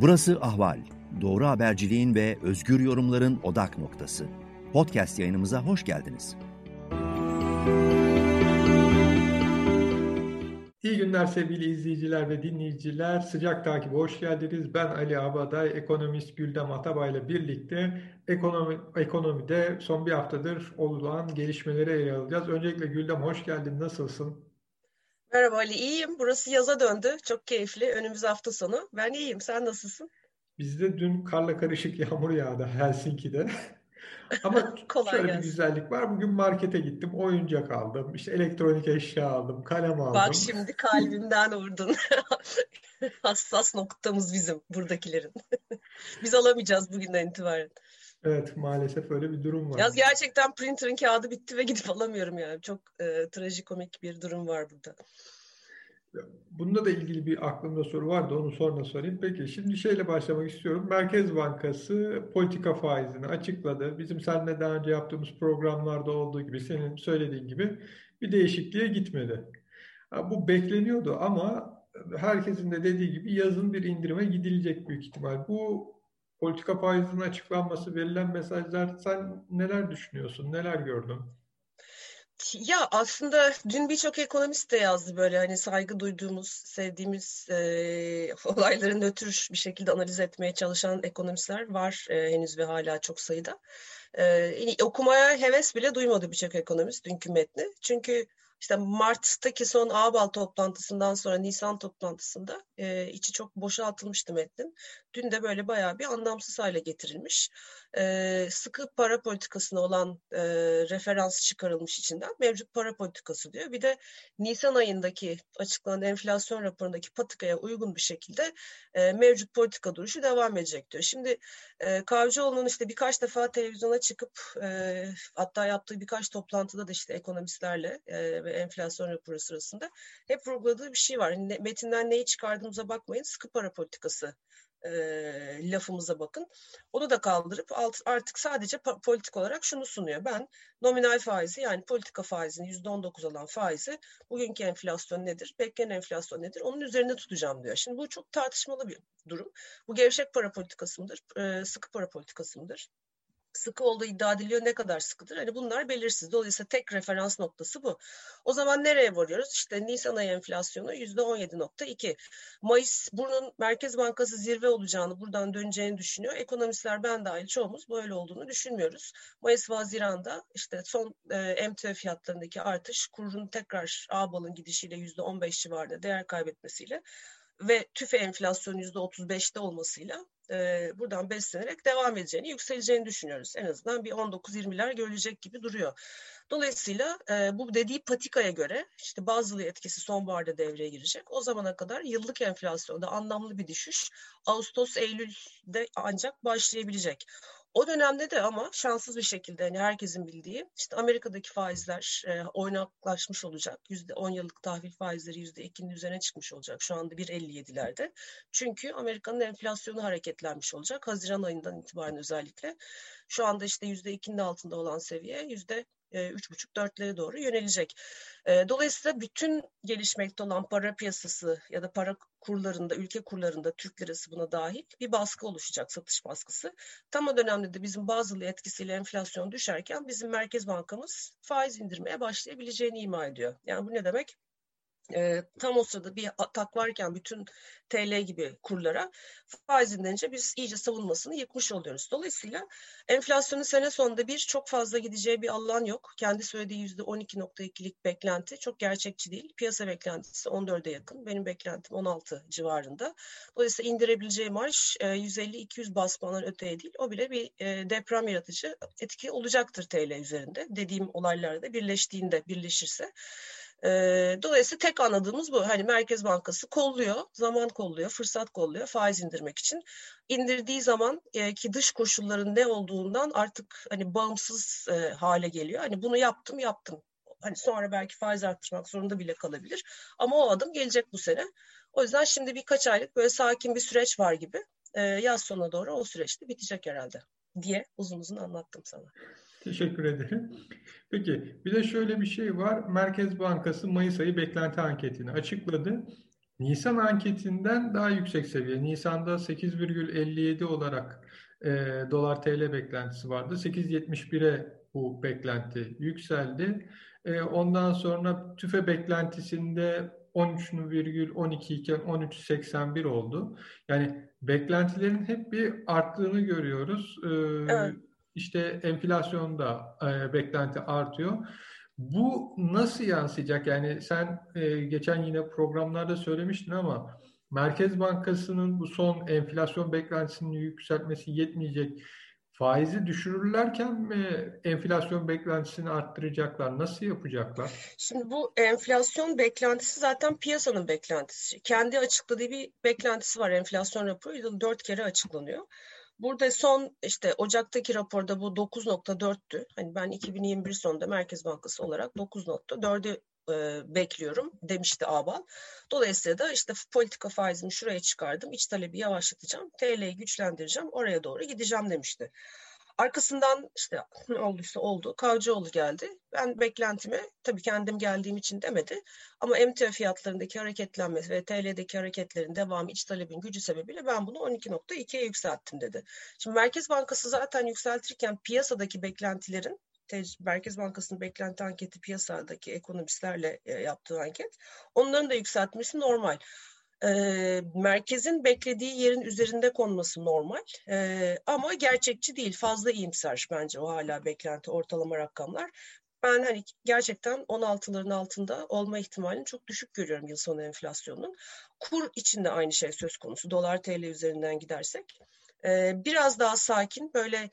Burası Ahval. Doğru haberciliğin ve özgür yorumların odak noktası. Podcast yayınımıza hoş geldiniz. İyi günler sevgili izleyiciler ve dinleyiciler. Sıcak takibe hoş geldiniz. Ben Ali Abaday, ekonomist Güldem Atabay ile birlikte ekonomi, ekonomide son bir haftadır olan gelişmelere yer alacağız. Öncelikle Güldem hoş geldin. Nasılsın? Merhaba Ali, iyiyim. Burası yaza döndü. Çok keyifli. Önümüz hafta sonu. Ben iyiyim. Sen nasılsın? Bizde dün karla karışık yağmur yağdı Helsinki'de. Ama şöyle gelsin. bir güzellik var. Bugün markete gittim, oyuncak aldım, işte elektronik eşya aldım, kalem aldım. Bak şimdi kalbimden vurdun. Hassas noktamız bizim buradakilerin. Biz alamayacağız bugünden itibaren. Evet maalesef öyle bir durum var. Yaz gerçekten printer'ın kağıdı bitti ve gidip alamıyorum yani. Çok e, trajikomik bir durum var burada. Bunda da ilgili bir aklımda soru vardı onu sonra sorayım. Peki şimdi şeyle başlamak istiyorum. Merkez Bankası politika faizini açıkladı. Bizim seninle daha önce yaptığımız programlarda olduğu gibi senin söylediğin gibi bir değişikliğe gitmedi. Bu bekleniyordu ama herkesin de dediği gibi yazın bir indirime gidilecek büyük ihtimal. Bu politika faizinin açıklanması, verilen mesajlar sen neler düşünüyorsun, neler gördün? Ya aslında dün birçok ekonomist de yazdı böyle hani saygı duyduğumuz, sevdiğimiz e, olayların nötr bir şekilde analiz etmeye çalışan ekonomistler var e, henüz ve hala çok sayıda. E, okumaya heves bile duymadı birçok ekonomist dünkü metni. Çünkü işte Mart'taki son Ağbal toplantısından sonra Nisan toplantısında e, içi çok boşaltılmıştı metnin. Dün de böyle bayağı bir anlamsız hale getirilmiş. E, sıkı para politikasına olan e, referans çıkarılmış içinden. Mevcut para politikası diyor. Bir de Nisan ayındaki açıklanan enflasyon raporundaki patikaya uygun bir şekilde e, mevcut politika duruşu devam edecek diyor. Şimdi e, Kavcıoğlu'nun işte birkaç defa televizyona çıkıp e, hatta yaptığı birkaç toplantıda da işte ekonomistlerle e, ve enflasyon raporu sırasında hep vurguladığı bir şey var. Yani metinden neyi çıkardığımıza bakmayın. Sıkı para politikası e, lafımıza bakın. Onu da kaldırıp alt, artık sadece politik olarak şunu sunuyor. Ben nominal faizi yani politika faizinin %19 olan faizi bugünkü enflasyon nedir, beklenen enflasyon nedir onun üzerinde tutacağım diyor. Şimdi bu çok tartışmalı bir durum. Bu gevşek para politikası mıdır, e, sıkı para politikası mıdır? Sıkı olduğu iddia ediliyor. Ne kadar sıkıdır? Hani bunlar belirsiz. Dolayısıyla tek referans noktası bu. O zaman nereye varıyoruz? İşte Nisan ayı enflasyonu %17.2. Mayıs bunun Merkez Bankası zirve olacağını, buradan döneceğini düşünüyor. Ekonomistler ben dahil çoğumuz böyle olduğunu düşünmüyoruz. Mayıs ve Haziran'da işte son e, emtia fiyatlarındaki artış kurun tekrar ağbalın gidişiyle %15 civarında değer kaybetmesiyle ve tüfe enflasyonu %35'te olmasıyla e, buradan beslenerek devam edeceğini, yükseleceğini düşünüyoruz. En azından bir 19-20'ler görülecek gibi duruyor. Dolayısıyla e, bu dediği patikaya göre işte bazılı etkisi sonbaharda devreye girecek. O zamana kadar yıllık enflasyonda anlamlı bir düşüş Ağustos-Eylül'de ancak başlayabilecek. O dönemde de ama şanssız bir şekilde hani herkesin bildiği işte Amerika'daki faizler e, oynaklaşmış olacak. Yüzde 10 yıllık tahvil faizleri yüzde 2'nin üzerine çıkmış olacak. Şu anda 1.57'lerde. Çünkü Amerika'nın enflasyonu hareketlenmiş olacak. Haziran ayından itibaren özellikle. Şu anda işte yüzde 2'nin altında olan seviye yüzde 3,5-4'lere e, doğru yönelecek. E, dolayısıyla bütün gelişmekte olan para piyasası ya da para kurlarında, ülke kurlarında Türk lirası buna dahil bir baskı oluşacak, satış baskısı. Tam o dönemde de bizim bazılı etkisiyle enflasyon düşerken bizim Merkez Bankamız faiz indirmeye başlayabileceğini ima ediyor. Yani bu ne demek? E, tam o sırada bir atak varken bütün TL gibi kurlara faiz indirince biz iyice savunmasını yıkmış oluyoruz. Dolayısıyla enflasyonun sene sonunda bir çok fazla gideceği bir alan yok. Kendi söylediği yüzde 12.2'lik beklenti çok gerçekçi değil. Piyasa beklentisi 14'e yakın. Benim beklentim 16 civarında. Dolayısıyla indirebileceği marş e, 150-200 basmanlar öteye değil. O bile bir e, deprem yaratıcı etki olacaktır TL üzerinde. Dediğim olaylarda birleştiğinde birleşirse. E, dolayısıyla tek anladığımız bu. Hani Merkez Bankası kolluyor, zaman kolluyor, fırsat kolluyor faiz indirmek için. İndirdiği zaman e, ki dış koşulların ne olduğundan artık hani bağımsız e, hale geliyor. Hani bunu yaptım, yaptım. Hani sonra belki faiz arttırmak zorunda bile kalabilir. Ama o adım gelecek bu sene. O yüzden şimdi birkaç aylık böyle sakin bir süreç var gibi. E, yaz sonuna doğru o süreçte bitecek herhalde diye uzun uzun anlattım sana. Teşekkür ederim. Peki bir de şöyle bir şey var. Merkez Bankası Mayıs ayı beklenti anketini açıkladı. Nisan anketinden daha yüksek seviye. Nisan'da 8,57 olarak e, dolar TL beklentisi vardı. 8.71'e bu beklenti yükseldi. E, ondan sonra tüfe beklentisinde 13,12 iken 13.81 oldu. Yani beklentilerin hep bir arttığını görüyoruz. E, evet. İşte enflasyonda e, beklenti artıyor. Bu nasıl yansıyacak? Yani sen e, geçen yine programlarda söylemiştin ama Merkez Bankası'nın bu son enflasyon beklentisini yükseltmesi yetmeyecek. Faizi düşürürlerken mi enflasyon beklentisini arttıracaklar? Nasıl yapacaklar? Şimdi bu enflasyon beklentisi zaten piyasanın beklentisi. Kendi açıkladığı bir beklentisi var. Enflasyon raporu yılda dört kere açıklanıyor. Burada son işte Ocak'taki raporda bu 9.4'tü. Hani ben 2021 sonunda Merkez Bankası olarak 9.4'ü e, bekliyorum demişti Abal. Dolayısıyla da işte politika faizini şuraya çıkardım. iç talebi yavaşlatacağım. TL'yi güçlendireceğim. Oraya doğru gideceğim demişti. Arkasından işte ne olduysa oldu. Kavcıoğlu geldi. Ben beklentimi tabii kendim geldiğim için demedi. Ama emtia fiyatlarındaki hareketlenme ve TL'deki hareketlerin devamı iç talebin gücü sebebiyle ben bunu 12.2'ye yükselttim dedi. Şimdi Merkez Bankası zaten yükseltirken piyasadaki beklentilerin Merkez Bankası'nın beklenti anketi piyasadaki ekonomistlerle e, yaptığı anket. Onların da yükseltmesi normal. E, merkezin beklediği yerin üzerinde konması normal e, ama gerçekçi değil. Fazla iyimser bence o hala beklenti ortalama rakamlar. Ben hani gerçekten 16'ların altında olma ihtimalini çok düşük görüyorum yıl sonu enflasyonunun. Kur içinde aynı şey söz konusu. Dolar TL üzerinden gidersek. Ee, biraz daha sakin böyle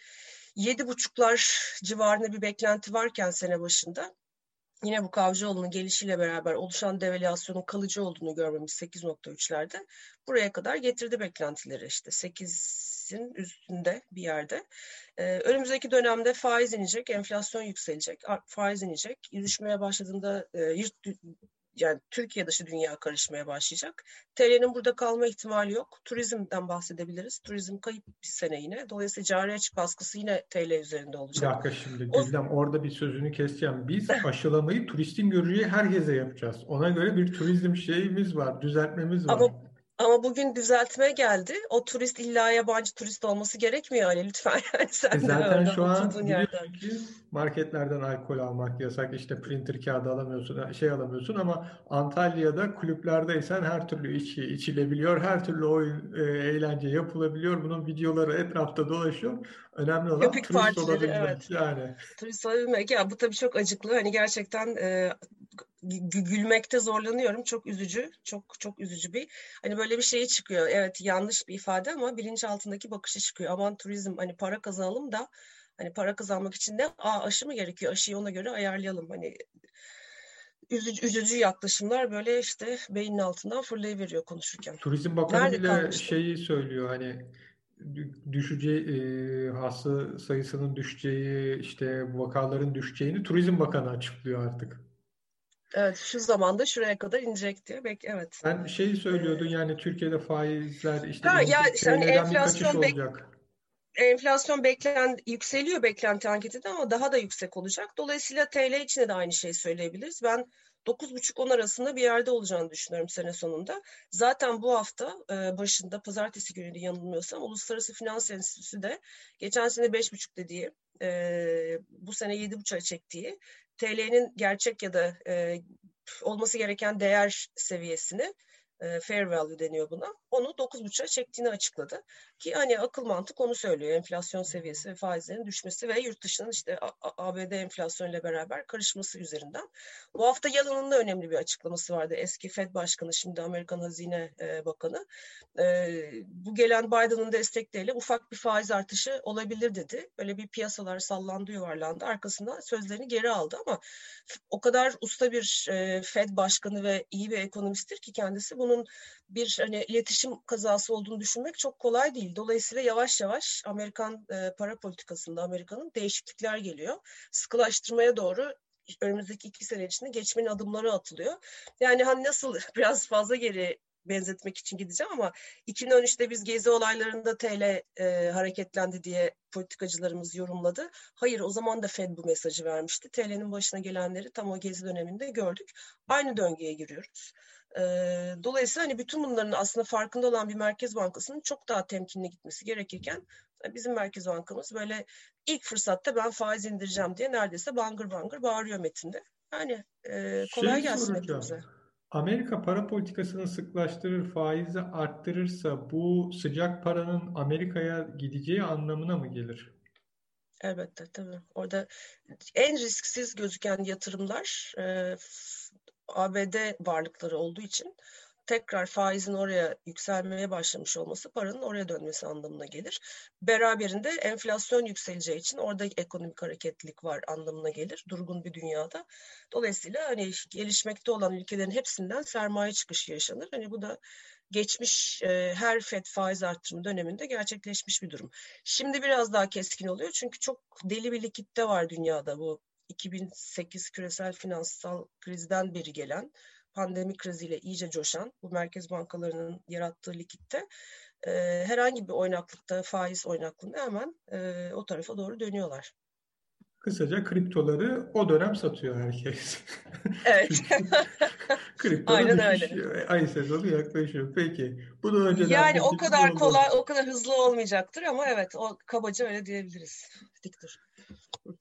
yedi buçuklar civarında bir beklenti varken sene başında yine bu Kavcıoğlu'nun gelişiyle beraber oluşan devalüasyonun kalıcı olduğunu görmemiz 8.3'lerde buraya kadar getirdi beklentileri işte 8'in üstünde bir yerde. Ee, önümüzdeki dönemde faiz inecek, enflasyon yükselecek, faiz inecek. Yüzüşmeye başladığında e, yani Türkiye dışı dünya karışmaya başlayacak. TL'nin burada kalma ihtimali yok. Turizmden bahsedebiliriz. Turizm kayıp bir sene yine. Dolayısıyla cari açık baskısı yine TL üzerinde olacak. Bir dakika şimdi Güldem o... orada bir sözünü keseceğim. Biz aşılamayı turistin göreceği herkese yapacağız. Ona göre bir turizm şeyimiz var, düzeltmemiz var. Ama ama bugün düzeltme geldi. O turist illa yabancı turist olması gerekmiyor Ali lütfen. Yani sen e zaten şu an ki marketlerden alkol almak yasak. İşte printer kağıdı alamıyorsun, şey alamıyorsun ama Antalya'da kulüplerdeysen her türlü içki içilebiliyor. Her türlü oyun, e, eğlence yapılabiliyor. Bunun videoları etrafta dolaşıyor. Önemli olan Köpük turist partileri, olabilmek. Evet. Yani. Turist olabilmek. Ya bu tabii çok acıklı. Hani gerçekten e, gülmekte zorlanıyorum. Çok üzücü, çok çok üzücü bir. Hani böyle bir şey çıkıyor. Evet yanlış bir ifade ama bilinç altındaki bakışı çıkıyor. Aman turizm hani para kazanalım da hani para kazanmak için de Aa, aşı mı gerekiyor? Aşıyı ona göre ayarlayalım. Hani üzücü, üzücü yaklaşımlar böyle işte beynin altından fırlayıveriyor konuşurken. Turizm Bakanı Nerede bile kalmıştım? şeyi söylüyor hani düşeceği e, hasta sayısının düşeceği işte vakaların düşeceğini Turizm Bakanı açıklıyor artık. Evet şu zamanda şuraya kadar inecek diyor. Bek evet. Sen şey söylüyordun yani Türkiye'de faizler işte ha, ya işte hani enflasyon olacak. Enflasyon beklen yükseliyor beklenti anketinde ama daha da yüksek olacak. Dolayısıyla TL içinde de aynı şeyi söyleyebiliriz. Ben 9,5-10 arasında bir yerde olacağını düşünüyorum sene sonunda. Zaten bu hafta e, başında pazartesi günü yanılmıyorsam Uluslararası Finans Enstitüsü de geçen sene 5,5 dediği e, bu sene 7,5'a çektiği TL'nin gerçek ya da e, olması gereken değer seviyesini e, fair value deniyor buna. Onu 9,5'a çektiğini açıkladı. Ki hani akıl mantık onu söylüyor. Enflasyon seviyesi ve faizlerin düşmesi ve yurt dışının işte ABD enflasyonuyla beraber karışması üzerinden. Bu hafta Yalın'ın da önemli bir açıklaması vardı. Eski Fed Başkanı, şimdi Amerikan Hazine e, Bakanı. E, bu gelen Biden'ın destekleriyle ufak bir faiz artışı olabilir dedi. Böyle bir piyasalar sallandı, yuvarlandı. Arkasından sözlerini geri aldı ama o kadar usta bir e, Fed Başkanı ve iyi bir ekonomisttir ki kendisi bunun bir hani iletişim kazası olduğunu düşünmek çok kolay değil. Dolayısıyla yavaş yavaş Amerikan e, para politikasında Amerika'nın değişiklikler geliyor. Sıkılaştırmaya doğru önümüzdeki iki sene içinde geçmenin adımları atılıyor. Yani hani nasıl biraz fazla geri benzetmek için gideceğim ama 2013'te biz gezi olaylarında TL e, hareketlendi diye politikacılarımız yorumladı. Hayır o zaman da Fed bu mesajı vermişti. TL'nin başına gelenleri tam o gezi döneminde gördük. Aynı döngüye giriyoruz. E, dolayısıyla hani bütün bunların aslında farkında olan bir Merkez Bankası'nın çok daha temkinli gitmesi gerekirken bizim Merkez Bankamız böyle ilk fırsatta ben faiz indireceğim diye neredeyse bangır bangır bağırıyor metinde. Yani e, kolay şey gelsin hepimize. Amerika para politikasını sıklaştırır, faizi arttırırsa bu sıcak paranın Amerika'ya gideceği anlamına mı gelir? Elbette tabii. Orada en risksiz gözüken yatırımlar e, ABD varlıkları olduğu için tekrar faizin oraya yükselmeye başlamış olması paranın oraya dönmesi anlamına gelir. Beraberinde enflasyon yükseleceği için orada ekonomik hareketlilik var anlamına gelir durgun bir dünyada. Dolayısıyla hani gelişmekte olan ülkelerin hepsinden sermaye çıkışı yaşanır. Hani bu da geçmiş e, her FED faiz arttırımı döneminde gerçekleşmiş bir durum. Şimdi biraz daha keskin oluyor çünkü çok deli bir likitte var dünyada bu 2008 küresel finansal krizden beri gelen pandemi kriziyle iyice coşan bu merkez bankalarının yarattığı likitte e, herhangi bir oynaklıkta faiz oynaklığında hemen e, o tarafa doğru dönüyorlar. Kısaca kriptoları o dönem satıyor herkes. Evet. Kripto Aynen öyle. Ay sezonu yaklaşıyor. Peki. Bunu önceden Yani o kadar kolay, o kadar hızlı olmayacaktır ama evet o kabaca öyle diyebiliriz. Diktir.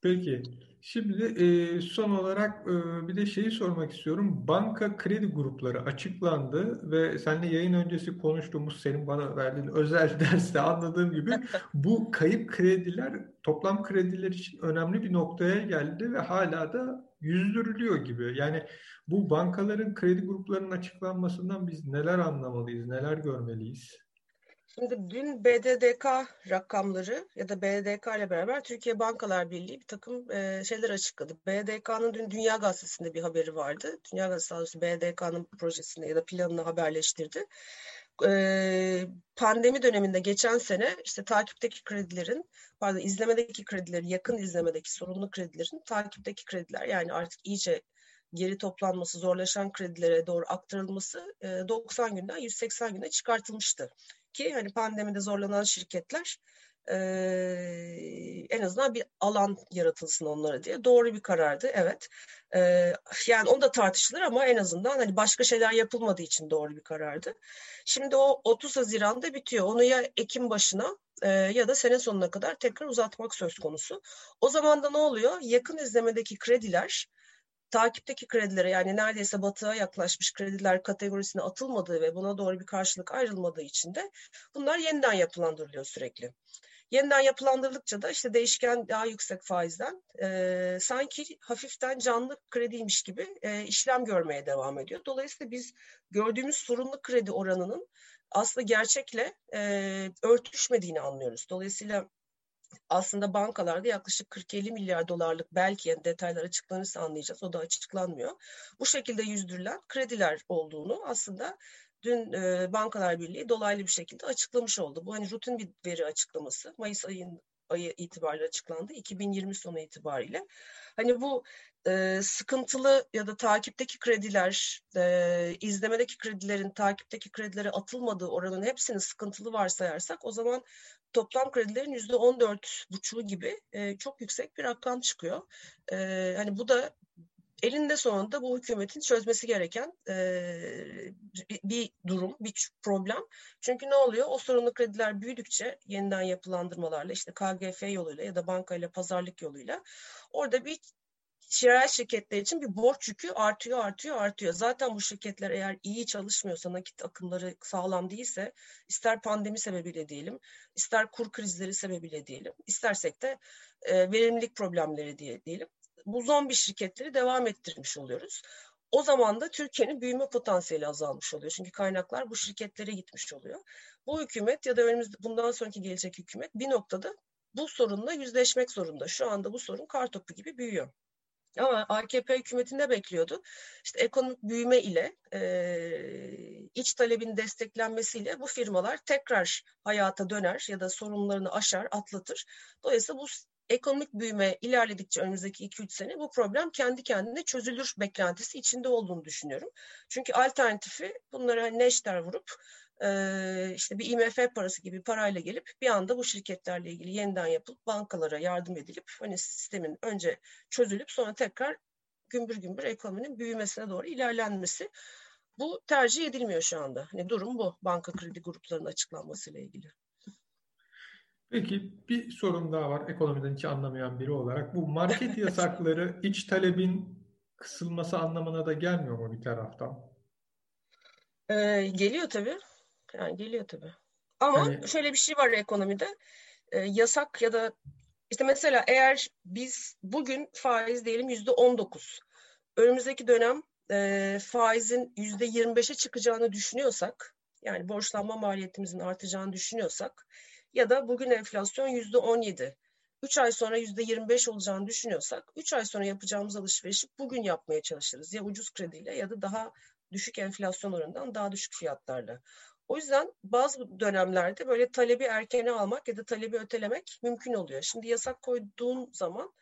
Peki. Şimdi e, son olarak e, bir de şeyi sormak istiyorum. Banka kredi grupları açıklandı ve seninle yayın öncesi konuştuğumuz senin bana verdiğin özel derste anladığım gibi bu kayıp krediler toplam krediler için önemli bir noktaya geldi ve hala da yüzdürülüyor gibi. Yani bu bankaların kredi gruplarının açıklanmasından biz neler anlamalıyız, neler görmeliyiz? Şimdi dün BDDK rakamları ya da BDDK ile beraber Türkiye Bankalar Birliği bir takım e, şeyler açıkladı. BDDK'nın dün Dünya Gazetesi'nde bir haberi vardı. Dünya Gazetesi BDDK'nın projesini ya da planını haberleştirdi. E, pandemi döneminde geçen sene işte takipteki kredilerin, pardon izlemedeki kredilerin, yakın izlemedeki sorumlu kredilerin takipteki krediler yani artık iyice geri toplanması zorlaşan kredilere doğru aktarılması 90 günden 180 güne çıkartılmıştı ki hani pandemide zorlanan şirketler e, en azından bir alan yaratılsın onlara diye. Doğru bir karardı evet. E, yani onu da tartışılır ama en azından hani başka şeyler yapılmadığı için doğru bir karardı. Şimdi o 30 Haziran'da bitiyor. Onu ya Ekim başına e, ya da sene sonuna kadar tekrar uzatmak söz konusu. O zaman da ne oluyor? Yakın izlemedeki krediler takipteki kredilere yani neredeyse batığa yaklaşmış krediler kategorisine atılmadığı ve buna doğru bir karşılık ayrılmadığı için de bunlar yeniden yapılandırılıyor sürekli. Yeniden yapılandırıldıkça da işte değişken daha yüksek faizden e, sanki hafiften canlı krediymiş gibi e, işlem görmeye devam ediyor. Dolayısıyla biz gördüğümüz sorunlu kredi oranının aslında gerçekle e, örtüşmediğini anlıyoruz. Dolayısıyla aslında bankalarda yaklaşık 40-50 milyar dolarlık belki yani detaylar açıklanırsa anlayacağız. O da açıklanmıyor. Bu şekilde yüzdürülen krediler olduğunu aslında dün e, Bankalar Birliği dolaylı bir şekilde açıklamış oldu. Bu hani rutin bir veri açıklaması. Mayıs ayın ayı itibariyle açıklandı. 2020 sonu itibariyle. Hani bu e, sıkıntılı ya da takipteki krediler, e, izlemedeki kredilerin takipteki kredilere atılmadığı oranın hepsini sıkıntılı varsayarsak o zaman toplam kredilerin yüzde on dört buçuğu gibi e, çok yüksek bir rakam çıkıyor. E, hani bu da elinde sonunda bu hükümetin çözmesi gereken e, bir, durum, bir problem. Çünkü ne oluyor? O sorunlu krediler büyüdükçe yeniden yapılandırmalarla işte KGF yoluyla ya da bankayla pazarlık yoluyla orada bir şirayet şirketler için bir borç yükü artıyor, artıyor, artıyor. Zaten bu şirketler eğer iyi çalışmıyorsa, nakit akımları sağlam değilse, ister pandemi sebebiyle diyelim, ister kur krizleri sebebiyle diyelim, istersek de e, verimlilik problemleri diye diyelim. Bu zombi şirketleri devam ettirmiş oluyoruz. O zaman da Türkiye'nin büyüme potansiyeli azalmış oluyor. Çünkü kaynaklar bu şirketlere gitmiş oluyor. Bu hükümet ya da önümüzde bundan sonraki gelecek hükümet bir noktada bu sorunla yüzleşmek zorunda. Şu anda bu sorun kartopu gibi büyüyor. Ama AKP hükümetinde bekliyordu. İşte ekonomik büyüme ile e, iç talebin desteklenmesiyle bu firmalar tekrar hayata döner ya da sorunlarını aşar, atlatır. Dolayısıyla bu ekonomik büyüme ilerledikçe önümüzdeki 2-3 sene bu problem kendi kendine çözülür beklentisi içinde olduğunu düşünüyorum. Çünkü alternatifi bunlara neşter vurup işte bir IMF parası gibi parayla gelip bir anda bu şirketlerle ilgili yeniden yapılıp bankalara yardım edilip hani sistemin önce çözülüp sonra tekrar gümbür gümbür ekonominin büyümesine doğru ilerlenmesi. Bu tercih edilmiyor şu anda. Hani durum bu banka kredi gruplarının açıklanmasıyla ilgili. Peki bir sorun daha var ekonomiden hiç anlamayan biri olarak. Bu market yasakları iç talebin kısılması anlamına da gelmiyor mu bir taraftan? Ee, geliyor tabii. Yani geliyor tabii. Ama hani... şöyle bir şey var ekonomide. Ee, yasak ya da işte mesela eğer biz bugün faiz diyelim yüzde on dokuz. Önümüzdeki dönem e, faizin yüzde yirmi beşe çıkacağını düşünüyorsak, yani borçlanma maliyetimizin artacağını düşünüyorsak ya da bugün enflasyon yüzde on yedi. Üç ay sonra yüzde yirmi beş olacağını düşünüyorsak, üç ay sonra yapacağımız alışverişi bugün yapmaya çalışırız. Ya ucuz krediyle ya da daha düşük enflasyon oranından daha düşük fiyatlarla. O yüzden bazı dönemlerde böyle talebi erkene almak ya da talebi ötelemek mümkün oluyor. Şimdi yasak koyduğun zaman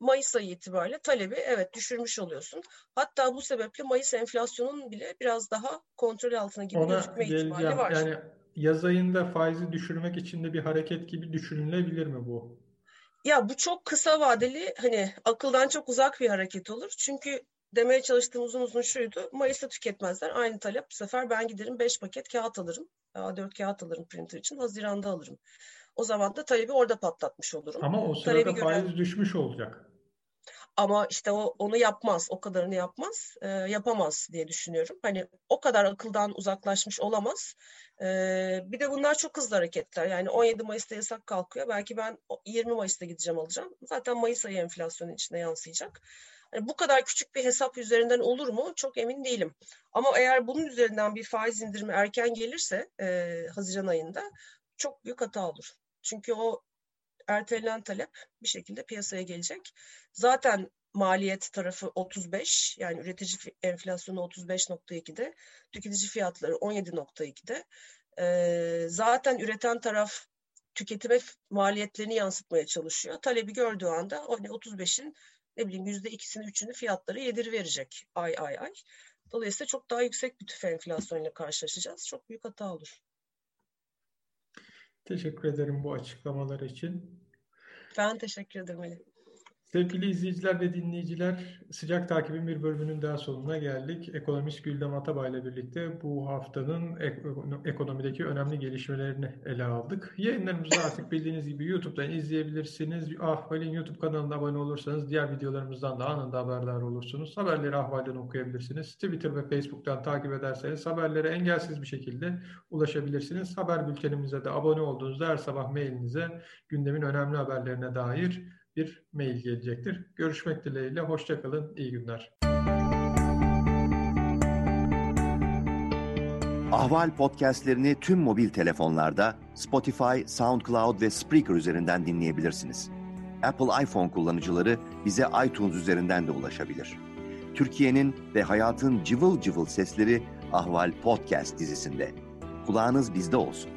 Mayıs ayı itibariyle talebi evet düşürmüş oluyorsun. Hatta bu sebeple Mayıs enflasyonun bile biraz daha kontrol altına gibi Ona gözükme ihtimali var. Yani yaz ayında faizi düşürmek için de bir hareket gibi düşünülebilir mi bu? Ya bu çok kısa vadeli hani akıldan çok uzak bir hareket olur. Çünkü demeye çalıştığım uzun uzun şuydu. Mayıs'ta tüketmezler. Aynı talep. Bu sefer ben giderim 5 paket kağıt alırım. A4 kağıt alırım printer için. Haziran'da alırım. O zaman da talebi orada patlatmış olurum. Ama o sırada talebi faiz gören... düşmüş olacak. Ama işte o onu yapmaz, o kadarını yapmaz, e, yapamaz diye düşünüyorum. Hani o kadar akıldan uzaklaşmış olamaz. E, bir de bunlar çok hızlı hareketler. Yani 17 Mayıs'ta yasak kalkıyor. Belki ben 20 Mayıs'ta gideceğim alacağım. Zaten Mayıs ayı enflasyonun içine yansıyacak. Yani bu kadar küçük bir hesap üzerinden olur mu? Çok emin değilim. Ama eğer bunun üzerinden bir faiz indirimi erken gelirse e, Haziran ayında çok büyük hata olur. Çünkü o ertelenen talep bir şekilde piyasaya gelecek. Zaten maliyet tarafı 35 yani üretici enflasyonu 35.2'de, tüketici fiyatları 17.2'de. Ee, zaten üreten taraf tüketime maliyetlerini yansıtmaya çalışıyor. Talebi gördüğü anda hani 35'in ne bileyim yüzde ikisini üçünü fiyatları yedir verecek ay ay ay. Dolayısıyla çok daha yüksek bir tüfe enflasyonla karşılaşacağız. Çok büyük hata olur. Teşekkür ederim bu açıklamalar için. Ben teşekkür ederim Ali. Sevgili izleyiciler ve dinleyiciler, sıcak takibin bir bölümünün daha sonuna geldik. Ekonomist Güldem Atabay ile birlikte bu haftanın ekonomideki önemli gelişmelerini ele aldık. Yayınlarımızı artık bildiğiniz gibi YouTube'dan izleyebilirsiniz. Ahval'in YouTube kanalına abone olursanız diğer videolarımızdan da anında haberdar olursunuz. Haberleri Ahval'den okuyabilirsiniz. Twitter ve Facebook'tan takip ederseniz haberlere engelsiz bir şekilde ulaşabilirsiniz. Haber bültenimize de abone olduğunuzda her sabah mailinize gündemin önemli haberlerine dair bir mail gelecektir. Görüşmek dileğiyle. Hoşçakalın. İyi günler. Ahval podcastlerini tüm mobil telefonlarda Spotify, SoundCloud ve Spreaker üzerinden dinleyebilirsiniz. Apple iPhone kullanıcıları bize iTunes üzerinden de ulaşabilir. Türkiye'nin ve hayatın cıvıl cıvıl sesleri Ahval Podcast dizisinde. Kulağınız bizde olsun.